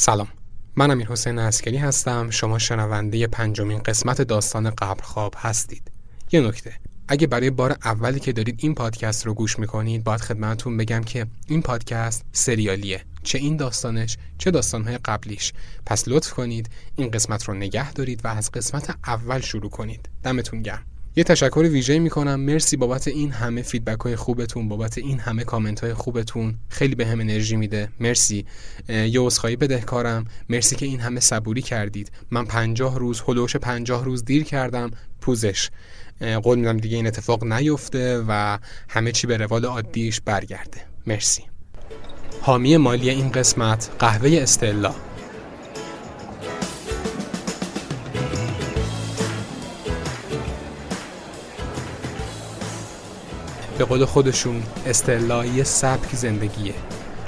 سلام. من امیر حسین اسکری هستم. شما شنونده پنجمین قسمت داستان قبر خواب هستید. یه نکته. اگه برای بار اولی که دارید این پادکست رو گوش می‌کنید باید خدمتتون بگم که این پادکست سریالیه. چه این داستانش چه داستانهای قبلیش. پس لطف کنید این قسمت رو نگه دارید و از قسمت اول شروع کنید. دمتون گرم. یه تشکر ویژه می‌کنم. مرسی بابت این همه feedback های خوبتون بابت این همه کامنت های خوبتون. خیلی بهم انرژی میده. مرسی. یه عذرخواهی بدهکارم. مرسی که این همه صبوری کردید. من پنجاه روز هلوش پنجاه روز دیر کردم. پوزش. قول میدم دیگه این اتفاق نیفته و همه چی به روال عادیش برگرده. مرسی. حامی مالی این قسمت قهوه استلا. به قول خودشون استلا یه سبک زندگیه.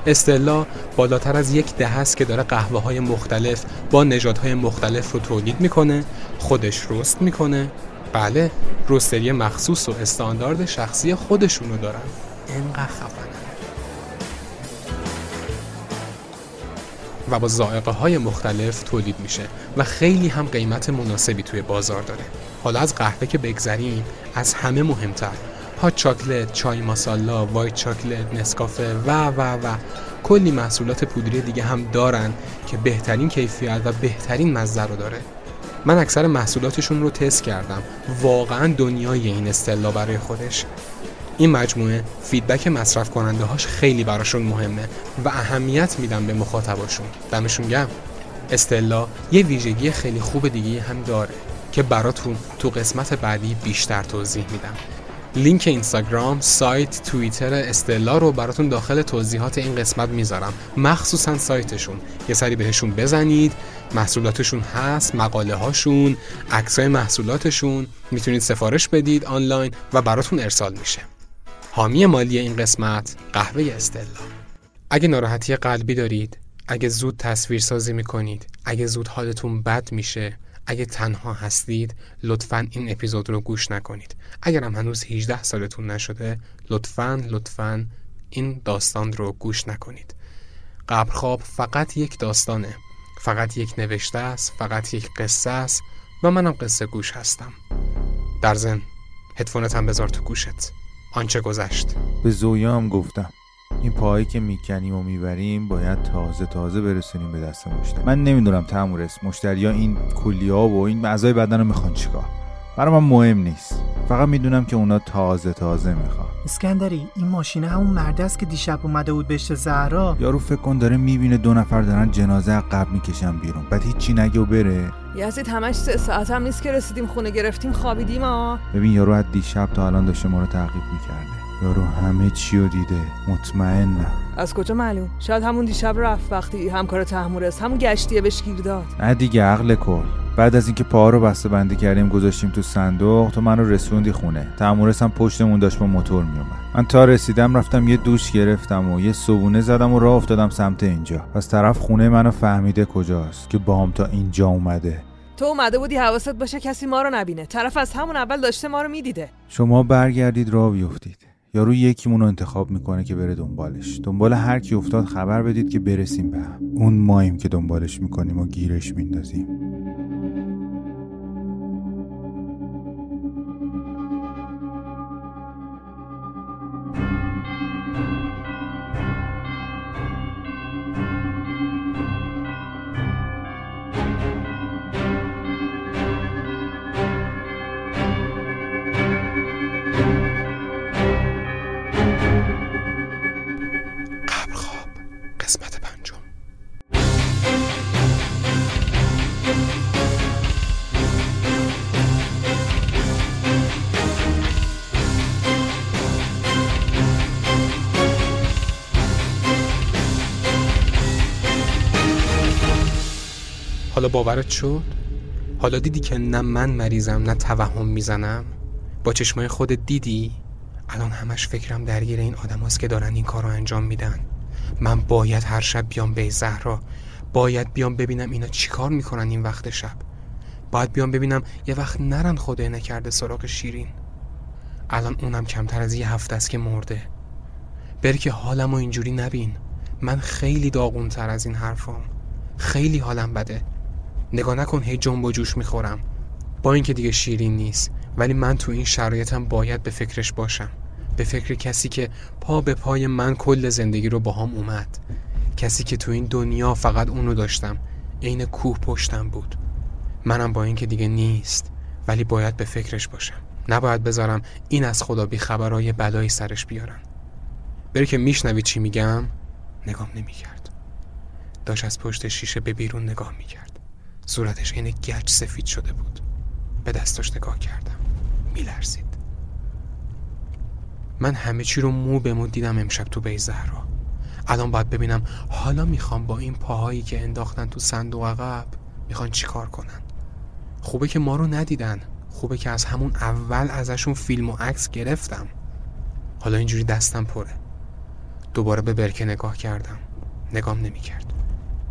استلا بالاتر از یک ده است که داره قهوه های مختلف با نژادهای مختلف رو تولید می‌کنه خودش رست می‌کنه. بله روستری مخصوص و استاندارد شخصی خودشونو دارن. انقدر خفنه. و با زائقه های مختلف تولید میشه و خیلی هم قیمت مناسبی توی بازار داره. حالا از قهوه که بگذریم از همه مهمتر هات چاکلت، چای ماسالا، وایت چاکلت، نسکافه و و و. کلی محصولات پودری دیگه هم دارن که بهترین کیفیت و بهترین مزه رو داره. من اکثر محصولاتشون رو تست کردم. واقعا دنیای این استلا برای خودش. این مجموعه فیدبک مصرف کننده هاش خیلی براشون مهمه و اهمیت میدم به مخاطباشون. دمشون گم استلا یه ویژگی خیلی خوب دیگه هم داره که براتون تو قسمت بعدی بیشتر توضیح میدم. لینک اینستاگرام، سایت، توییتر استلا رو براتون داخل توضیحات این قسمت می‌ذارم. مخصوصا سایتشون. یه سری بهشون بزنید. محصولاتشون هست مقاله هاشون عکسای محصولاتشون. می‌تونید سفارش بدید آنلاین و براتون ارسال میشه. حامی مالی این قسمت قهوه استلا اگه ناراحتی قلبی دارید اگه زود تصویر سازی می‌کنید اگه زود حالتون بد میشه اگه تنها هستید لطفا این اپیزود رو گوش نکنید. اگر هم هنوز 18 سالتون نشده لطفا لطفا این داستان رو گوش نکنید. قبرخواب فقط یک داستانه. فقط یک نوشته است فقط یک قصه است و منم قصه گوش هستم. در زن هدفونت هم بذار تو گوشت. آنچه گذشت. به زویا هم گفتم. این پاهایی که می‌کنیم و می‌بریم باید تازه تازه برسونیم به دست مشتری. من نمی‌دونم تمورس مشتری ها این ها و این اعضای بدن رو می‌خوان چیکار. برای من مهم نیست. فقط می‌دونم که اونا تازه تازه می‌خوان. اسکندری این ماشینه همون مرد است که دیشب اومده بود بهشت زهرا. یارو فکر کن داره می‌بینه دو نفر دارن جنازه قبل می‌کشن بیرون. بعد هیچی نگه و بره. یزید همش سه ساعت هم نیست که رسیدیم خونه گرفتیم خوابیدیم ها ببین یارو از دیشب تا الان داشته ما رو تعقیب می‌کرده. یارو همه چی رو دیده. مطمئنم. از کجا معلوم؟ شاید همون دیشب رفت. وقتی همکار تحمورس همون گشتیه بهش گیر داد. نه دیگه عقل کل. بعد از اینکه پاها رو بسته بندی کردیم گذاشتیم تو صندوق تو منو رسوندی خونه. تحمورس هم پشتمون داشت با موتور میومد من تا رسیدم رفتم یه دوش گرفتم و یه صبونه زدم و راه افتادم سمت اینجا. پس طرف خونه منو فهمیده کجاست که بام تا اینجا اومده. تو اومده بودی حواست باشه کسی ما رو نبینه. طرف از همون اول داشته ما رو می‌دیده. شما برگردید راه بیفتید. یارو یکیمون رو انتخاب می‌کنه که بره دنبالش. دنبال هر کی افتاد خبر بدید که برسیم به هم. اون ماییم که دنبالش می‌کنیم و گیرش میندازیم. حالا باورت شد؟ حالا دیدی که نه من مریضم نه توهم می‌زنم؟ با چشمای خودت دیدی؟ الان همش فکرم درگیر این آدم که دارن این کار رو انجام میدن. من باید هر شب بیام به زهرا. باید بیام ببینم اینا چیکار می‌کنن این وقت شب. باید بیام ببینم یه وقت نرن خدای نکرده سراغ شیرین. الان اونم کمتر از یه هفته است که مرده. بری که حالمو اینجوری نبین. من خیلی داغونتر از این حرفام. خیلی حالم بده. نگاه نکن هی جنب و جوش می‌خورم. با اینکه دیگه شیرین نیست ولی من تو این شرایطم باید به فکرش باشم. به فکر کسی که پا به پای من کل زندگی رو با هم اومد. کسی که تو این دنیا فقط اونو داشتم. عین کوه پشتم بود. منم با اینکه دیگه نیست ولی باید به فکرش باشم. نباید بذارم این از خدا بی خبرای بلایی سرش بیارن. بری که میشنوی چی میگم؟ نگام نمی‌کرد. داشت از پشت شیشه به بیرون نگاه می‌کرد. صورتش عین گچ سفید شده بود. به دستاش نگاه کردم. میلرزید. من همه چی رو مو به مو دیدم امشب تو بی زهرا. الان باید ببینم حالا می‌خوام با این پاهایی که انداختن تو صندوق عقب می‌خوان چیکار کنن. خوبه که ما رو ندیدن. خوبه که از همون اول ازشون فیلم و عکس گرفتم. حالا اینجوری دستم پره. دوباره به برکه نگاه کردم. نگام نمی‌کرد.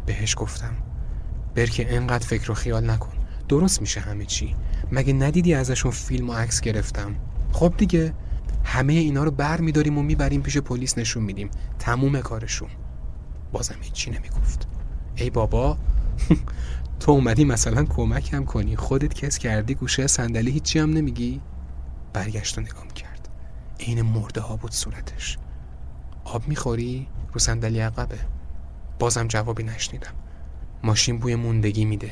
بهش گفتم برکه انقدر فکر و خیال نکن. درست میشه همه چی. مگه ندیدی ازشون فیلم و عکس گرفتم؟ خب دیگه. همه اینا رو بر میداریم و می‌بریم پیش پلیس نشون میدیم. تموم کارشون. بازم هیچی نمی‌گفت. ای بابا. تو اومدی مثلا کمکم کنی. خودت کس کردی گوشه صندلی هیچی هم نمیگی؟ برگشت و نگام کرد عین مرده ها بود صورتش. آب می‌خوری؟ رو صندلی عقبه. بازم جوابی نشنیدم. ماشین بوی موندگی میده.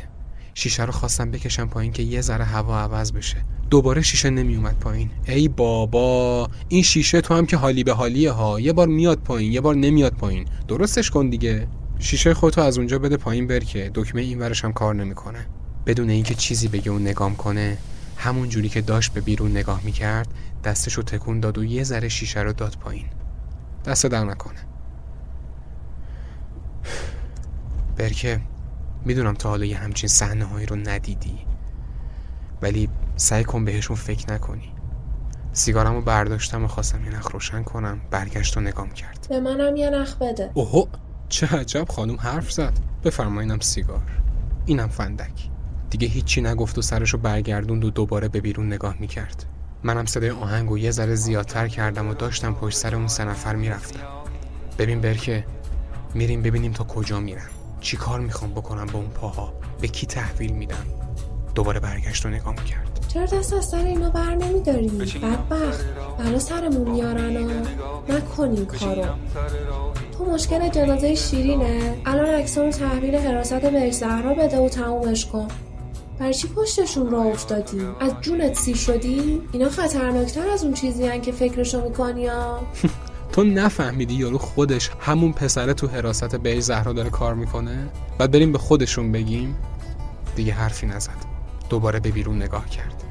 شیشه رو خواستم بکشم پایین که یه ذره هوا عوض بشه. دوباره شیشه نمی اومد پایین. ای بابا این شیشه تو هم که حالی به حالیه ها. یه بار میاد پایین یه بار نمیاد پایین. درستش کن دیگه. شیشه خودتو از اونجا بده پایین بر که دکمه این ورش هم کار نمی‌کنه. بدون اینکه چیزی بگه و نگام کنه همون جوری که داشت به بیرون نگاه می‌کرد دستشو تکون داد و یه ذره شیشه رو داد پایین. دست در نکنه. برکه می‌دونم تا حالا یه همچین صحنه هایی رو ندیدی. ولی سعی کن بهشون فکر نکنی. سیگارم رو برداشتم و خواستم یه نخ روشن کنم. برگشت و نگام کرد. به منم یه نخ بده. اوهو! چه عجب خانم حرف زد. بفرمایینم سیگار. اینم فندک. دیگه هیچی نگفت و سرشو برگردوند و دوباره به بیرون نگاه می‌کرد. منم صدای آهنگ و یه ذره زیادتر کردم و داشتم پشت سر اون سه نفر می‌رفتم. ببین برکه میریم ببینیم تا کجا میرن چی کار می‌خوام بکنم با اون پاها؟ به کی تحویل میدم؟ دوباره برگشت و نگاه کرد چرا دست از سر اینا بر نمیداری؟ بدبخت. بلا سرمون میارن و نکن این کارو. تو مشکل جنازه شیرینه. الان اکسون تحویل حراست بهش. زهرا بده و تمومش کن. برای چی پشتشون را افتادی؟ از جونت سی شدی؟ اینا خطرناکتر از اون چیزی هن که فکرشو می‌کنی ها؟ تو نفهمیدی یارو خودش همون پسره تو حراست به زهرا داره کار می‌کنه؟ بعد بریم به خودشون بگیم. دیگه حرفی نزد. دوباره به بیرون نگاه کرد.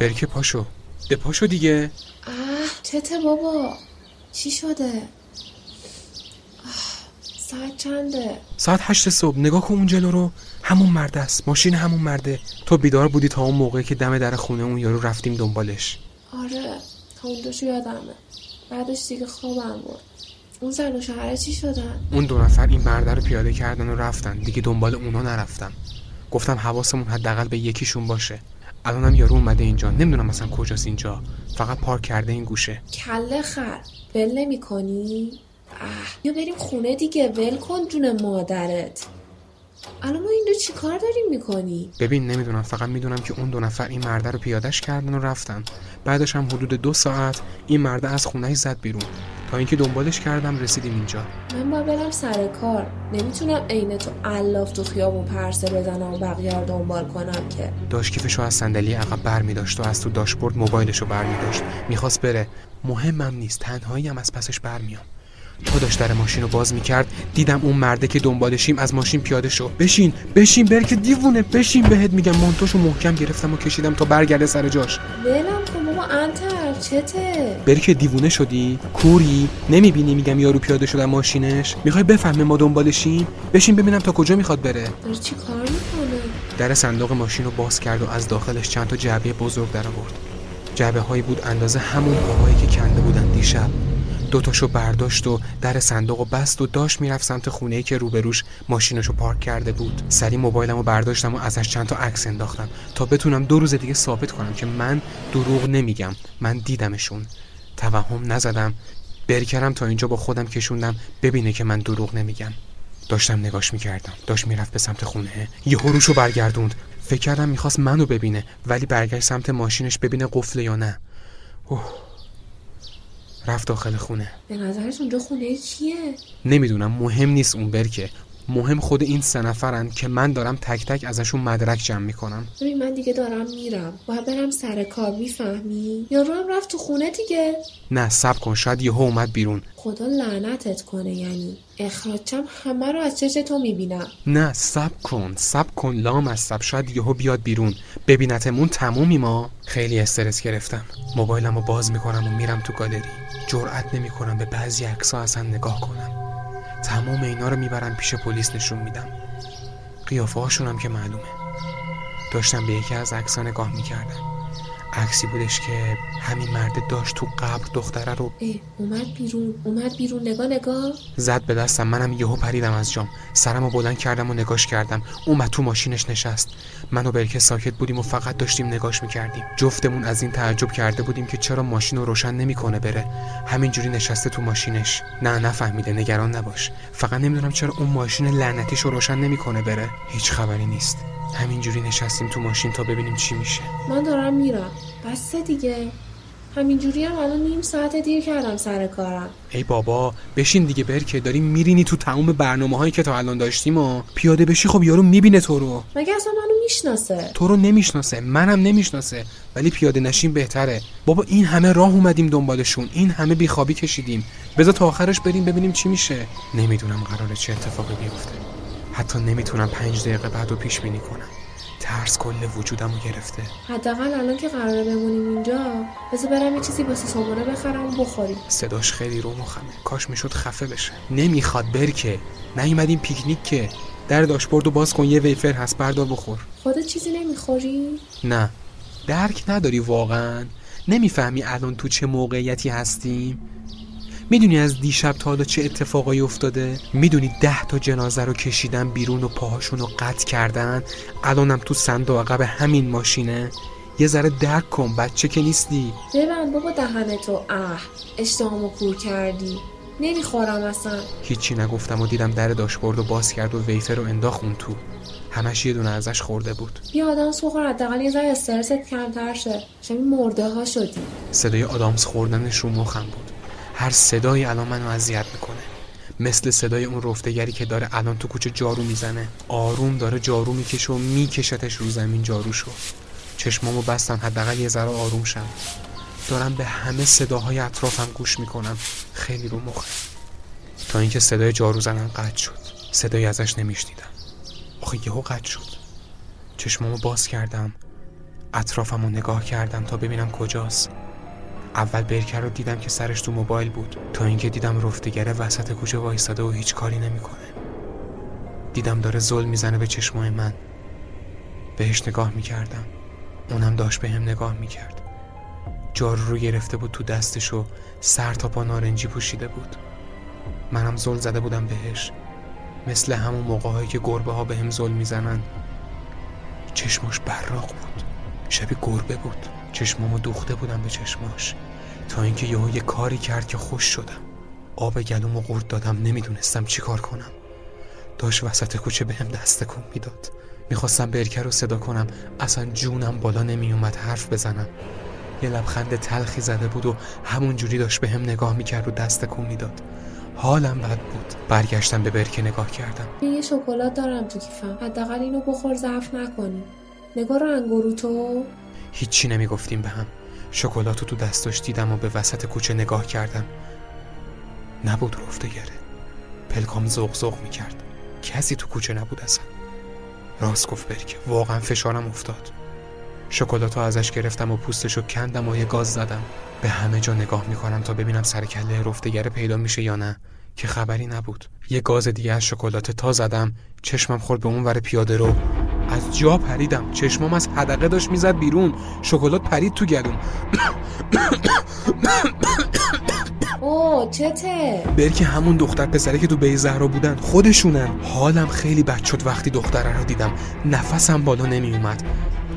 برکه پاشو. به پاشو دیگه. چته بابا؟ چی شده؟ ساعت چنده؟ ساعت هشت صبح. نگاه کن اون جلو رو. همون مرد است. ماشین همون مرده. تو بیدار بودی تا اون موقعی که دم در خونه اون یارو رفتیم دنبالش. آره تا اون دوشو یادمه. بعدش دیگه خوابم بود اون زن و شوهره چی شدن؟ اون دو نفر این مرده رو پیاده کردن و رفتن. دیگه دنبال اونا نرفتم. گفتم حواسمون حداقل به یکیشون باشه. الانم یارو اومده اینجا. نمی‌دونم مثلا کجاست اینجا. فقط پارک کرده این گوشه. کله خر. ول نمی کنی؟ یا بریم خونه دیگه. ول کن جون مادرت. الان ما اینجا چی کار داریم می‌کنی؟ ببین نمی‌دونم فقط می‌دونم که اون دو نفر این مرده رو پیادش کردن و رفتن. بعدش هم حدود دو ساعت این مرده از خونه زد بیرون. تا اینکه دنبالش کردم رسیدیم اینجا. من با برم سر کار. نمی‌تونم عین تو الاف تو خیابون پرسه بزنم و بقیه رو دنبال کنم که. داشت کیفشو از صندلی عقب بر می داشت و از تو داشبورد موبایلشو بر می داشت می‌خواست بره. مهمم نیست تنهایی هم از پسش برمیام. تا داشت در ماشین رو باز می‌کرد دیدم اون مرده که دنبالشیم از ماشین پیاده شو بشین بشین بر که دیوونه بشین بهت میگم. مونتوشو محکم گرفتم و کشیدم تا برگرده سر جاش. ولم کن بابا انتر چته؟ بری که دیوونه شدی؟ کوری؟ نمی‌بینی؟ میگم یارو پیاده شده ماشینش. می‌خوای بفهمه ما دنبالشیم بشین ببینم تا کجا می‌خواد بره. چی کار می‌کنه؟ در صندوق ماشین رو باز کرد و از داخلش چند تا جعبه بزرگ در آورد. جعبه هایی بود اندازه همون پاهایی که کنده بودن دیشب. دوتاشو برداشت و در صندوق و بست و داشت می‌رفت سمت خونه ای که روبروش ماشینشو پارک کرده بود. سری موبایلمو برداشتم و ازش چند تا عکس انداختم تا بتونم دو روز دیگه ثابت کنم که من دروغ نمیگم. من دیدمشون. توهم نزدم. برکرم تا اینجا با خودم کشوندم ببینه که من دروغ نمیگم. داشتم نگاش می‌کردم. داشت می‌رفت به سمت خونه. یه روشو برگردوند. فکر کردم می‌خواست منو ببینه ولی برگشت سمت ماشینش ببینه قفله یا نه. اوه. رفت داخل خونه به نظرش اونجا خونه کیه؟ نمی‌دونم مهم نیست اون برکه مهم خود این سه نفرن که من دارم تک تک ازشون مدرک جمع می‌کنم. ببین من دیگه دارم میرم. باید برم سر کار می‌فهمی؟ یارو هم رفت تو خونه دیگه. نه سب کن شاید یهو اومد بیرون. خدا لعنتت کنه یعنی. اخراجم همه رو از چش تو می‌بینم. نه سب کن سب کن لام از سب شاید یهو بیاد بیرون. ببینتمون تمومی ما. خیلی استرس گرفتم. موبایلم رو باز می‌کنم و میرم تو گالری. جرأت نمی‌کنم به بعضی عکس‌ها اصلا نگاه کنم. تمام اینا رو می‌برم پیش پلیس نشون میدم. قیافه هاشونم که معلومه. داشتم به یکی از عکس‌ها نگاه می‌کردم. عکسی بودش که همین مرد داشت تو قبر دختره رو اه اومد بیرون اومد بیرون. نگاه نگاه. زد به دستم. منم یهو پریدم از جام. سرم رو بلند کردم و نگاش کردم. اومد تو ماشینش نشست. من و برکه ساکت بودیم و فقط داشتیم نگاش می‌کردیم. جفتمون از این تعجب کرده بودیم که چرا ماشین رو روشن نمی‌کنه بره. همینجوری نشسته تو ماشینش. نه نفهمیده. نگران نباش. فقط نمی‌دونم چرا اون ماشین لعنتیش رو روشن نمی‌کنه بره. هیچ خبری نیست. همینجوری نشستیم تو ماشین تا ببینیم چی میشه. من دارم میرم. بس دیگه. همینجوری هم الان نیم ساعت دیر کردم سر کارم. ای بابا بشین دیگه برکه. داریم میرینی تو تموم برنامه هایی که تا الان داشتیم و پیاده بشی خب یارو می‌بینه تو رو. مگه اصلا منو می‌شناسه؟ تو رو نمی‌شناسه منم نمی‌شناسه. ولی پیاده نشین بهتره. بابا این همه راه اومدیم دنبالشون. این همه بیخوابی کشیدیم. بذار تا آخرش بریم ببینیم چی میشه. نمی‌دونم قراره چه اتفاقی بیفته. حتی نمی‌تونم پنج دقیقه بعد رو پیش بینی کنم. ترس کل وجودم رو گرفته. حداقل الان که قراره بمونیم اینجا بذار برم یه چیزی واسه صبحونه بخرم و بخوریم. صداش خیلی رو مخمه. کاش می‌شد خفه بشه. نمی‌خواد برکه. نیومدیم پیکنیک که. در داشبورد و باز کن یه ویفر هست بردار بخور. خودت چیزی نمی‌خوری؟ نه. درک نداری واقعا. نمی‌فهمی الان تو چه موقعیتی هستیم. می‌دونی از دیشب تا حالا چه اتفاقایی افتاده؟ می‌دونی ده تا جنازه رو کشیدن بیرون و پاهاشون رو قطع کردن؟ الانم تو صندوق عقب همین ماشینه؟ یه ذره درک کن بچه که نیستی. ببند بابا دهنتو اه اشتهامو کور کردی. نمی‌خورم اصلا. هیچی نگفتم و دیدم در داشبورد رو باز کرد و ویفر رو انداخت اون تو. همش یه دونه ازش خورده بود. بیا آدامس بخور حداقل یه ذره استرست کمتر شه. شبیه مرده ها شدی. صدای آدامس خوردنش رو مخم بود. هر صدایی الان منو اذیت می‌کنه. مثل صدای اون رفتگری که داره الان تو کوچه جارو می‌زنه. آروم داره جارو می‌کشه و میکشتش رو زمین جاروشو. چشمامو بستم حداقل یه ذره آروم شم. دارم به همه صداهای اطرافم گوش می‌کنم. خیلی رو مخه تا اینکه صدای جارو زنم قطع شد. صدایی ازش نمیشنیدم. آخه یهو قطع شد. چشمامو باز کردم. اطرافم رو نگاه کردم تا ببینم کجاست. اول برکر رو دیدم که سرش تو موبایل بود. تا اینکه دیدم رفتگره وسط کوچه وایستاده و هیچ کاری نمی‌کنه. دیدم داره ظلم می‌زنه به چشمای من. بهش نگاه می‌کردم. اونم داشت به نگاه می‌کرد. جارو رو گرفته بود تو دستش و سر تا پا نارنجی پوشیده بود. منم زل زده بودم بهش. مثل همون موقع هایی که گربه ها به هم ظلم می‌زنن. چشماش براق بود. شبیه گربه بود. چشمامو دوخته بودم به چشماش. تا اینکه یهو یه کاری کرد که خوش شدم. آب گلومو قورت دادم نمی‌دونستم چی کار کنم. داشت وسط کوچه به هم دست کن می‌داد. می‌خواستم برکه رو صدا کنم. اصلا جونم بالا نمیومد حرف بزنم. یه لبخند تلخی زده بود و همون جوری داشت به هم نگاه می‌کرد و دست کن می‌داد. حالم بد بود. برگشتم به برکه نگاه کردم. یه شکلات دارم تو کیفم. حداقل اینو بخور ضعف نکنی. نگاه رو انگورو تو. هیچی نمی‌گفتیم به هم. شکلاتو تو دستش دیدم و به وسط کوچه نگاه کردم. نبود رفته گره پلکام زوق می‌کرد. کسی تو کوچه نبود اصلا. راست گفت برکه واقعا فشارم افتاد. شکلاتو ازش گرفتم و پوستشو کندم و یه گاز زدم. به همه جا نگاه می‌کنم تا ببینم سر کله رفتگره پیدا میشه یا نه. که خبری نبود. یه گاز دیگه از شکلات تا زدم. چشمم خورد به اون ور پیاده رو. از جا پریدم. چشمام از حدقه داشت می‌زد بیرون. شکلات پرید تو گلوم. او چته؟ برکه همون دختر پسره که تو بی زهرا بودن خودشونن. حالم خیلی بد شد وقتی دختره رو دیدم. نفسم بالا نمی اومد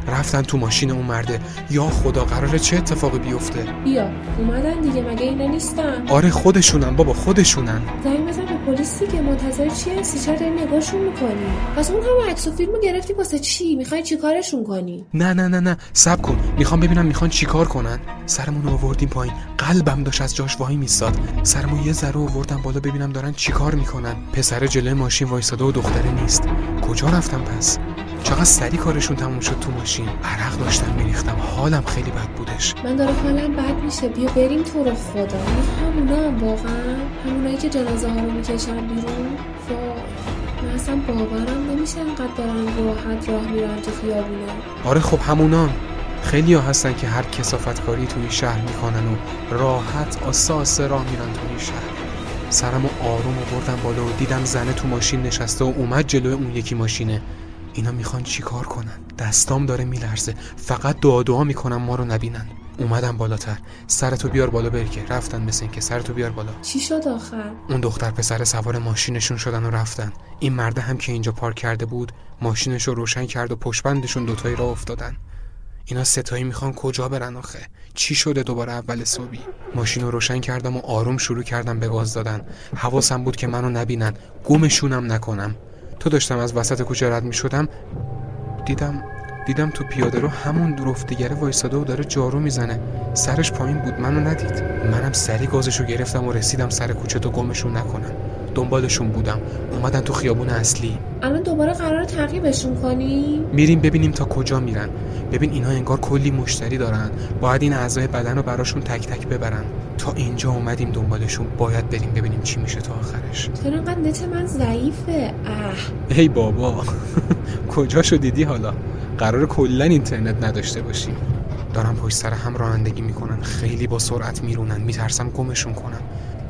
رفتن تو ماشین اون مرده. یا خدا قراره چه اتفاقی بیفته؟ بیا اومدن دیگه مگه اینا نیستن؟ آره خودشونن بابا خودشونن. زنگ بزن به پلیس دیگه منتظر چی هستی چرا داری نگاهشون می‌کنی. پس اون هم عکس و فیلمو گرفتی واسه چی؟ می‌خوای چیکارشون کنی؟ نه نه نه نه. سب کن. می‌خوام ببینم می‌خوان چیکار کنن. سرمون آوردیم پایین. قلبم داشت از جاش وای میستاد سرمو یه ذره آوردم بالا ببینم دارن چیکار می‌کنن. پسر جلوی ماشین وایساده و دختره نیست. کجا رفتم پس؟ چقدر سری کارشون تموم شد تو ماشین. عرق داشتم میریختم. حالم خیلی بد بودش. من داره حالم بد میشه. بیا بریم تو رو خدا. همونا هم واقعا همونایی که جنازه ها رو می‌کشن بیرون. وای. من اصلا باورم نمیشه انقدر دارن راحت راه میرن تو خیابونه. آره خب همونان خیلی ها هستن که هر کسافت کاری توی شهر می‌کنن و راحت آسه آسه راه میرن توی شهر. سرم و آروم و بردم بالا و دیدم زنه تو ماشین نشسته و اومد جلوی اون یکی ماشینه. اینا می‌خوان چیکار کنن؟ دستام داره میلرزه. فقط دعا دعا می‌کنم ما رو نبینن. اومدم بالاتر. سرتو بیار بالا برکه. رفتن مثل اینکه سرتو بیار بالا. چی شد آخر؟ اون دختر پسر سوار ماشینشون شدن و رفتن. این مرده هم که اینجا پارک کرده بود ماشینش رو روشن کرد و پشبندشون دوتایی را افتادن. اینا ستایی می‌خوان کجا برن آخه؟ چی شده دوباره اول صبحی؟ ماشین رو روشن کردم و آروم شروع کردم به گاز دادن. حواسم بود که منو نبینن. گمشونم نکنم. تو داشتم از وسط کوچه رد می شدم دیدم دیدم تو پیاده رو همون رفتگره وایساده و داره جارو می‌زنه. سرش پایین بود منو ندید. منم سری گازشو گرفتم و رسیدم سر کوچه تو گمشون نکنم دنبالشون بودم. اومدن تو خیابون اصلی. الان دوباره قرار تعقیبشون کنی میریم ببینیم تا کجا میرن. ببین اینا انگار کلی مشتری دارن. باید این اعضای بدن رو براشون تک تک ببرن. تا اینجا اومدیم دنبالشون. باید بریم ببینیم چی میشه تا آخرش. چرا انقدر نت من ضعیفه؟ اه. ای بابا. کجاشو دیدی حالا؟ قرار کلا اینترنت نداشته باشیم دارم پشت سر هم رانندگی می‌کنن. خیلی با سرعت میرونن. میترسم گمشون کنم.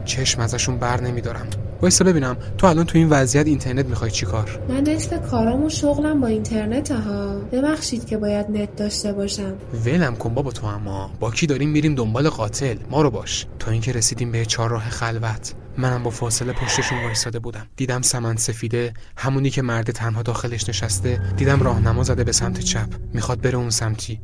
چشم ازشون بر نمیدارم. وایسا ببینم تو الان تو این وضعیت اینترنت می‌خوای چیکار من نصف کارام و شغلم با اینترنت ها. ببخشید که باید نت داشته باشم. ولم کن بابا تو اما. با کی داریم میریم دنبال قاتل؟ ما رو باش. تا اینکه رسیدیم به چهارراه خلوت. منم با فاصله پشتشون وایساده بودم. دیدم سمن سفیده همونی که مرد تنها داخلش نشسته. دیدم راهنما زده به سمت چپ. می‌خواد بره اون سمتی.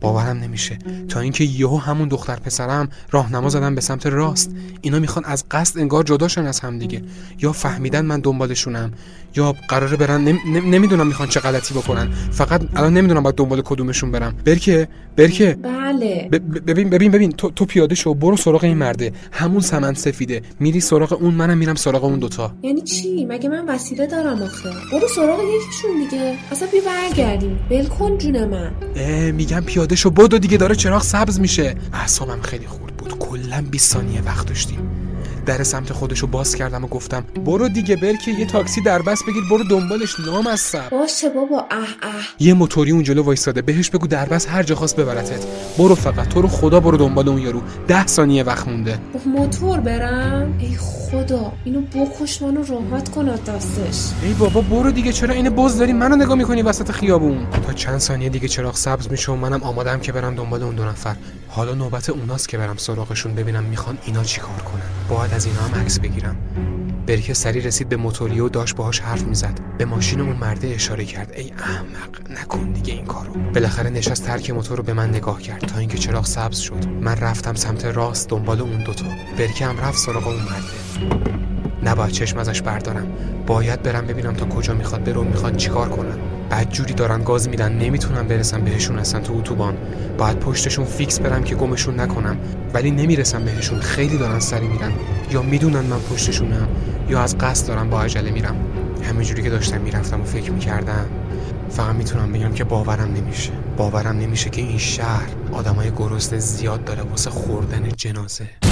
باورم نمیشه. تا اینکه یهو همون دختر پسرم راهنما زدن به سمت راست. اینا می‌خوان از قصد انگار جداشن از هم دیگه یا فهمیدن من دنبالشونم یا قراره برن نم... نم... نمی‌دونم می‌خوان چه غلطی بکنن. فقط الان نمی‌دونم باید دنبال کدومشون برم. برکه برکه. بله. ب... ببین ببین ببین. تو, تو پیاده شو برو سراغ این مرده. همون سمن سفیده. میری سراغ اون منم میرم سراغ اون دوتا. یعنی چی؟ مگه من وسیله دارم آخه؟ برو سراغ یکیشون دیگه. اصلا بی برگردیم. ول کن جون من. میگم پیاده شو بدو دیگه داره چراغ سبز میشه. اعصابم خیلی خورد بود. کلا 20 ثانیه وقت داشتیم. در سمت خودشو باز کردم و گفتم برو دیگه برکه یه تاکسی در بس بگیر برو دنبالش نام از سب باشه بابا اه اه. یه موتوری اون جلو وایساده بهش بگو در بس هر جا خواست ببرتت. برو فقط تو رو خدا برو دنبال اون یارو. ده ثانیه وقت مونده. موتور برم؟ ای خدا اینو بکش منو راحت کن دستش. ای بابا برو دیگه چرا این بز داری؟ منو نگاه می‌کنی وسط خیابون. تا چند ثانیه دیگه چراغ سبز میشه و منم آمادم که برم دنبال اون دو نفر. حالا نوبت اوناست که برم سراغشون ببینم می‌خوان اینا چیکار کنن. باید از اینا هم عکس بگیرم. برکه سری رسید به موتوری و داشت باهاش حرف می‌زد. به ماشین اون مرده اشاره کرد. ای احمق نکن دیگه این کارو. بالاخره نشست ترک موتور رو به من نگاه کرد تا اینکه چراغ سبز شد. من رفتم سمت راست دنبال اون دوتا برکه هم رفت سراغ اون مرده نباید چشم ازش بردارم. باید برم ببینم تا کجا می‌خواد برو می‌خواد چیکار کنن بعد جوری دارن گاز میدن نمی‌تونم برسم بهشون اصلا تو اتوبان. باید پشتشون فیکس برم که گمشون نکنم. ولی نمی‌رسم بهشون خیلی دارن سری میرن. یا می‌دونن من پشتشونم یا از قصد دارم با عجله میرم. همینجوری که داشتم می‌رفتم و فکر می‌کردم فقط می‌تونم بگم که باورم نمیشه. باورم نمیشه که این شهر آدمای گرسنه زیاد داره واسه خوردن جنازه.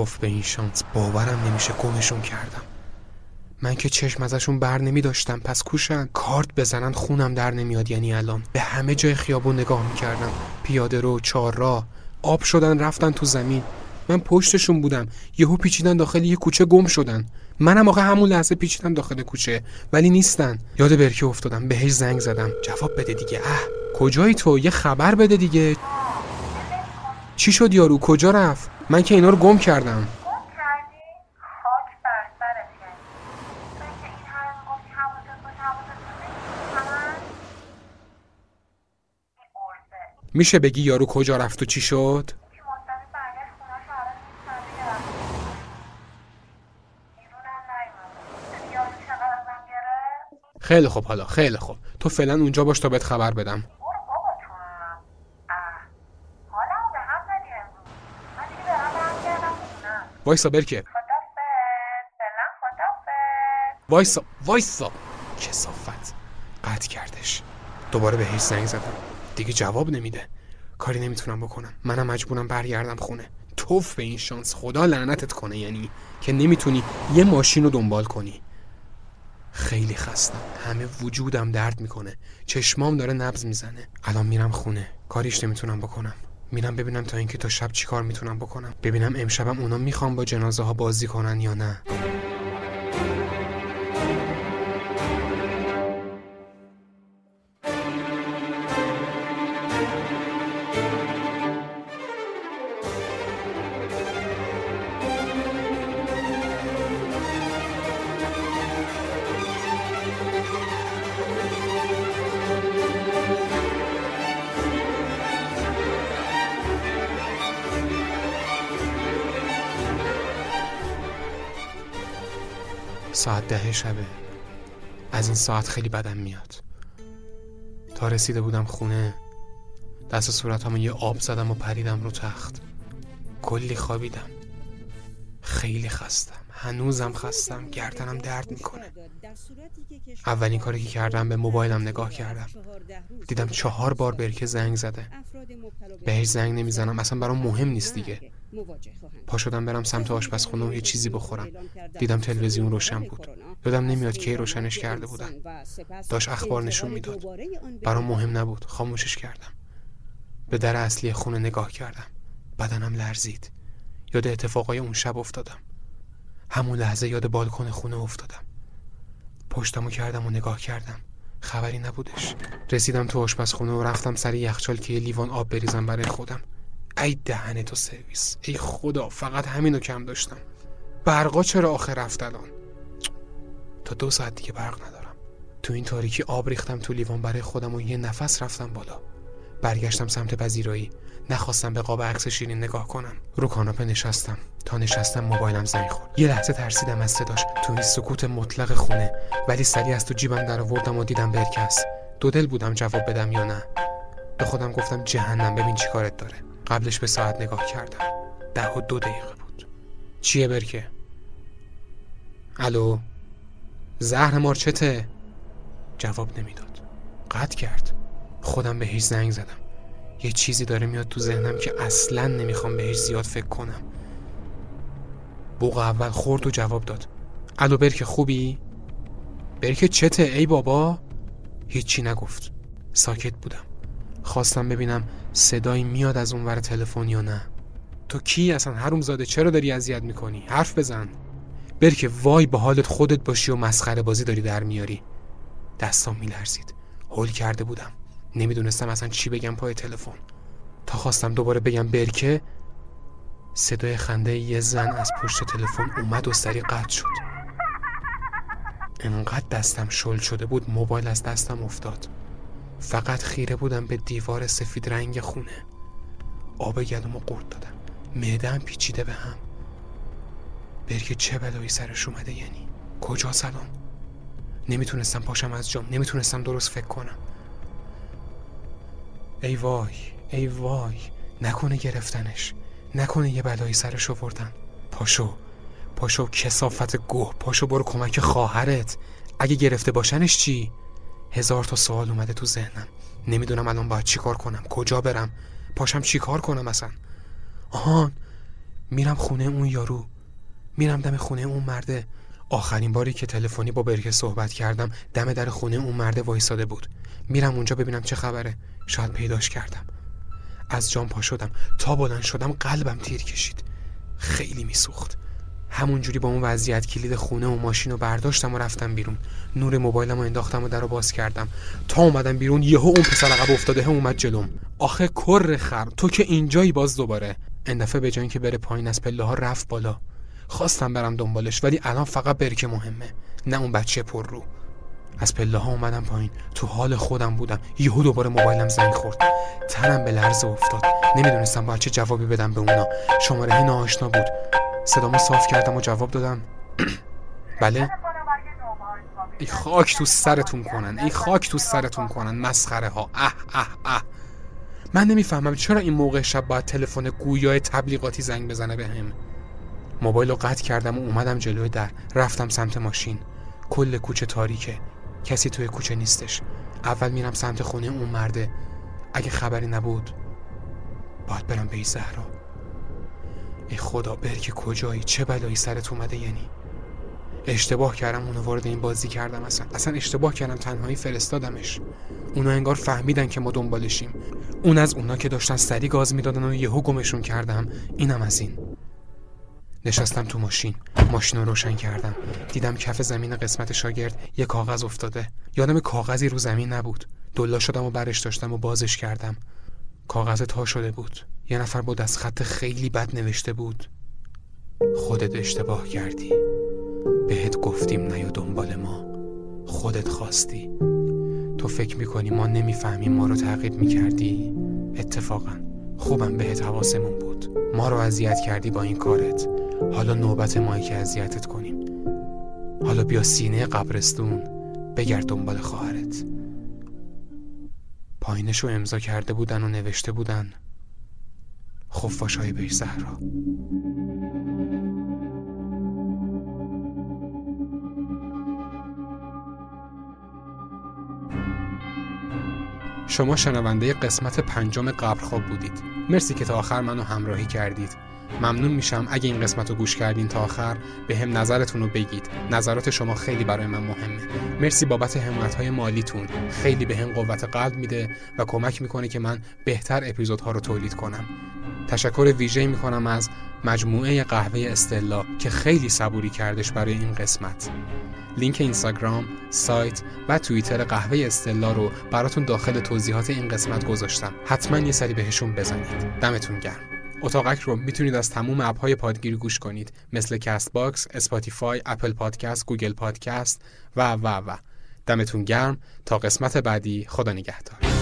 توف به این شانس. باورم نمیشه گمشون کردم. من که چشم ازشون بر نمی داشتم پس کوشن کارت بزنن خونم در نمیاد. یعنی الان به همه جای خیابون نگاه می‌کردم. پیاده رو چهار آب شدن رفتن تو زمین. من پشتشون بودم. یهو پیچیدن داخل یه کوچه گم شدن. منم آخه همون لحظه پیچیدم داخل کوچه. ولی نیستن. یاد برکه افتادم. بهش زنگ زدم. جواب بده دیگه. اه کجایی تو؟ یه خبر بده دیگه. چی شد یارو؟ کجا رفت؟ من که اینا رو گم کردم. میشه بگی یارو کجا رفت و چی شد؟ خیلی خوب حالا خیلی خوب. تو فعلا اونجا باش تا بهت خبر بدم. وایسا برکه. وایسا وایسا. کسافت. قطع کردش. دوباره بهش زنگ زدم. دیگه جواب نمیده. کاری نمی‌تونم بکنم. منم مجبورم برگردم خونه. توف به این شانس. خدا لعنتت کنه. یعنی که نمی‌تونی یه ماشین رو دنبال کنی. خیلی خستم. همه وجودم درد می‌کنه. چشمام داره نبز می‌زنه. الان میرم خونه. کاریش نمی‌تونم بکنم. میرم ببینم تا اینکه تا شب چی کار می‌تونم بکنم. ببینم امشبم اونا می‌خوام با جنازه ها بازی کنن یا نه. ده شبه. از این ساعت خیلی بدم میاد. تا رسیده بودم خونه دست صورتمو یه آب زدم و پریدم رو تخت. کلی خوابیدم. خیلی خستم. هنوزم خستم. گردنم درد می‌کنه. اولین کاری که کردم به موبایلم نگاه کردم. دیدم چهار بار برکه زنگ زده. بهش زنگ نمی‌زنم. اصلا برام مهم نیست دیگه. پا شدم برم سمت آشپزخونه و یه چیزی بخورم. دیدم تلویزیون روشن بود. یادم نمیاد کی روشنش کرده بودن. داشت اخبار نشون می‌داد. برام مهم نبود. خاموشش کردم. به در اصلی خونه نگاه کردم. بدنم لرزید. یاد اتفاقای اون شب افتادم. همون لحظه یاد بالکن خونه افتادم. پشتمو کردم و نگاه کردم. خبری نبودش. رسیدم تو آشپزخونه و رفتم سر یخچال که یه لیوان آب بریزم برای خودم. ای دهن تو سرویس. ای خدا فقط همینو کم داشتم. برقا چرا آخر رفت الان؟ تا دو ساعت دیگه برق ندارم. تو این تاریکی آب ریختم تو لیوان برای خودم و یه نفس رفتم بالا. برگشتم سمت پذیرایی. نخواستم به قاب عکس شیرین نگاه کنم. رو کاناپه نشستم. تا نشستم موبایلم زنگ خورد. یه لحظه ترسیدم از صداش. تو این سکوت مطلق خونه. ولی سریع از تو جیبم در آوردم و دیدم برکس. دو دل بودم جواب بدم یا نه. به خودم گفتم جهنم ببین چی کارت داره. قبلش به ساعت نگاه کردم. ده و دو دقیقه بود. چیه برکه؟ الو؟ زهر مارچته جواب نمی‌داد. قطع کرد. خودم بهش زنگ زدم. یه چیزی داره میاد تو ذهنم که اصلا نمی‌خوام بهش زیاد فکر کنم. بوق اول خورد و جواب داد. الو برکه خوبی؟ برکه چته ای بابا؟ هیچی نگفت. ساکت بودم. خواستم ببینم صدایی میاد از اونور تلفن یا نه. تو کی اصلا؟ حروم زاده چرا داری اذیت می‌کنی؟ حرف بزن. برکه وای به حالت خودت باشی و مسخره بازی داری در میاری. دستام میلرزید. هول کرده بودم. نمی‌دونستم اصلا چی بگم پای تلفن. تا خواستم دوباره بگم برکه صدای خنده یه زن از پشت تلفن اومد و سری قطع شد. انقدر دستم شل شده بود موبایل از دستم افتاد. فقط خیره بودم به دیوار سفید رنگ خونه. آب گلومو قورت دادم. معدم پیچیده به هم. برکه چه بلایی سرش اومده یعنی؟ کجا سلام؟ نمی‌تونستم پاشم از جام. نمی‌تونستم درست فکر کنم. ای وای ای وای. نکنه گرفتنش. نکنه یه بلایی سرش آوردن. پاشو پاشو کسافت گوه. پاشو برو کمک خواهرت. اگه گرفته باشنش چی؟ هزار تا سوال اومده تو ذهنم. نمی‌دونم الان باید چی کار کنم کجا برم پاشم چی کار کنم اصلا. آهان میرم خونه اون یارو. میرم دم خونه اون مرده. آخرین باری که تلفنی با برکه صحبت کردم دم در خونه اون مرده وایساده بود. میرم اونجا ببینم چه خبره. شاید پیداش کردم. از جام پا شدم. تا بلند شدم قلبم تیر کشید. خیلی میسوخت. همونجوری با اون وضعیت کلید خونه و ماشین رو برداشتم و رفتم بیرون. نور موبایلم رو انداختم و در رو باز کردم. تا اومدم بیرون یهو اون پسر عقب افتاده هم اومد جلوم. آخه کر خر تو که اینجایی باز دوباره. اندفعه به جای که بره پایین از پله ها رفت بالا. خواستم برم دنبالش ولی الان فقط برکه مهمه. نه اون بچه پر رو. از پله ها اومدم پایین. تو حال خودم بودم. یهو دوباره موبایلم زنگ خورد. تنم به لرز افتاد. نمی‌دونستم باید چه جوابی بدم به اونا. شماره ناآشنا بود. صدامو صاف کردم و جواب دادم. بله؟ ای خاک تو سرتون کنن ای خاک تو سرتون کنن مسخره ها اه اه اه. من نمی‌فهمم چرا این موقع شب باید تلفن گویای تبلیغاتی زنگ بزنه به هم. موبایل رو قطع کردم و اومدم جلوی در. رفتم سمت ماشین. کل کوچه تاریکه. کسی توی کوچه نیستش. اول میرم سمت خونه اون مرده. اگه خبری نبود باید برم به زهرا ای خدا برکه کجایی؟ چه بلایی سرت اومده یعنی؟ اشتباه کردم اونو وارد این بازی کردم اصلا. اصلا اشتباه کردم تنهایی فرستادمش. اونا انگار فهمیدن که ما دنبالشیم. اون از اونا که داشتن سری گاز می‌دادن و یهو گمشون کردم. اینم از این. نشستم تو ماشین. ماشین رو روشن کردم. دیدم کف زمین قسمت شاگرد یه کاغذ افتاده. یادم کاغذی رو زمین نبود. دلا شدم و برش داشتم و بازش کردم. کاغذ تا شده بود. یه نفر با دست خط خیلی بد نوشته بود. خودت اشتباه کردی. بهت گفتیم نیو دنبال ما. خودت خواستی. تو فکر می‌کنی ما نمی‌فهمیم ما رو تعقیب می‌کردی؟ اتفاقا خوبم بهت حواسمون بود. ما رو اذیت کردی با این کارت. حالا نوبت مایی که اذیتت کنیم. حالا بیا سینه قبرستون. بگرد دنبال خواهرت. پایینش رو امضا کرده بودن و نوشته بودن. خفاش های بهش زهرا. شما شنونده قسمت پنجم قبرخواب بودید. مرسی که تا آخر منو همراهی کردید. ممنون میشم. اگه این قسمت رو گوش کردین تا آخر به هم نظرتون رو بگید. نظرات شما خیلی برای من مهمه. مرسی بابت حمایت های مالیتون. خیلی به هم قوت قلب میده و کمک می‌کنه که من بهتر اپیزودها رو تولید کنم. تشکر ویژه می‌کنم از مجموعه قهوه استلا که خیلی صبوری کردش برای این قسمت. لینک اینستاگرام، سایت و توییتر قهوه استلا رو براتون داخل توضیحات این قسمت گذاشتم. حتما یه سری بهشون بزنید. دمتون گرم. اتاقک رو می‌تونید از تموم app های پادگیری گوش کنید. مثل Castbox، Spotify، Apple Podcast، Google Podcast و و و. دمتون گرم. تا قسمت بعدی خدا نگهدار.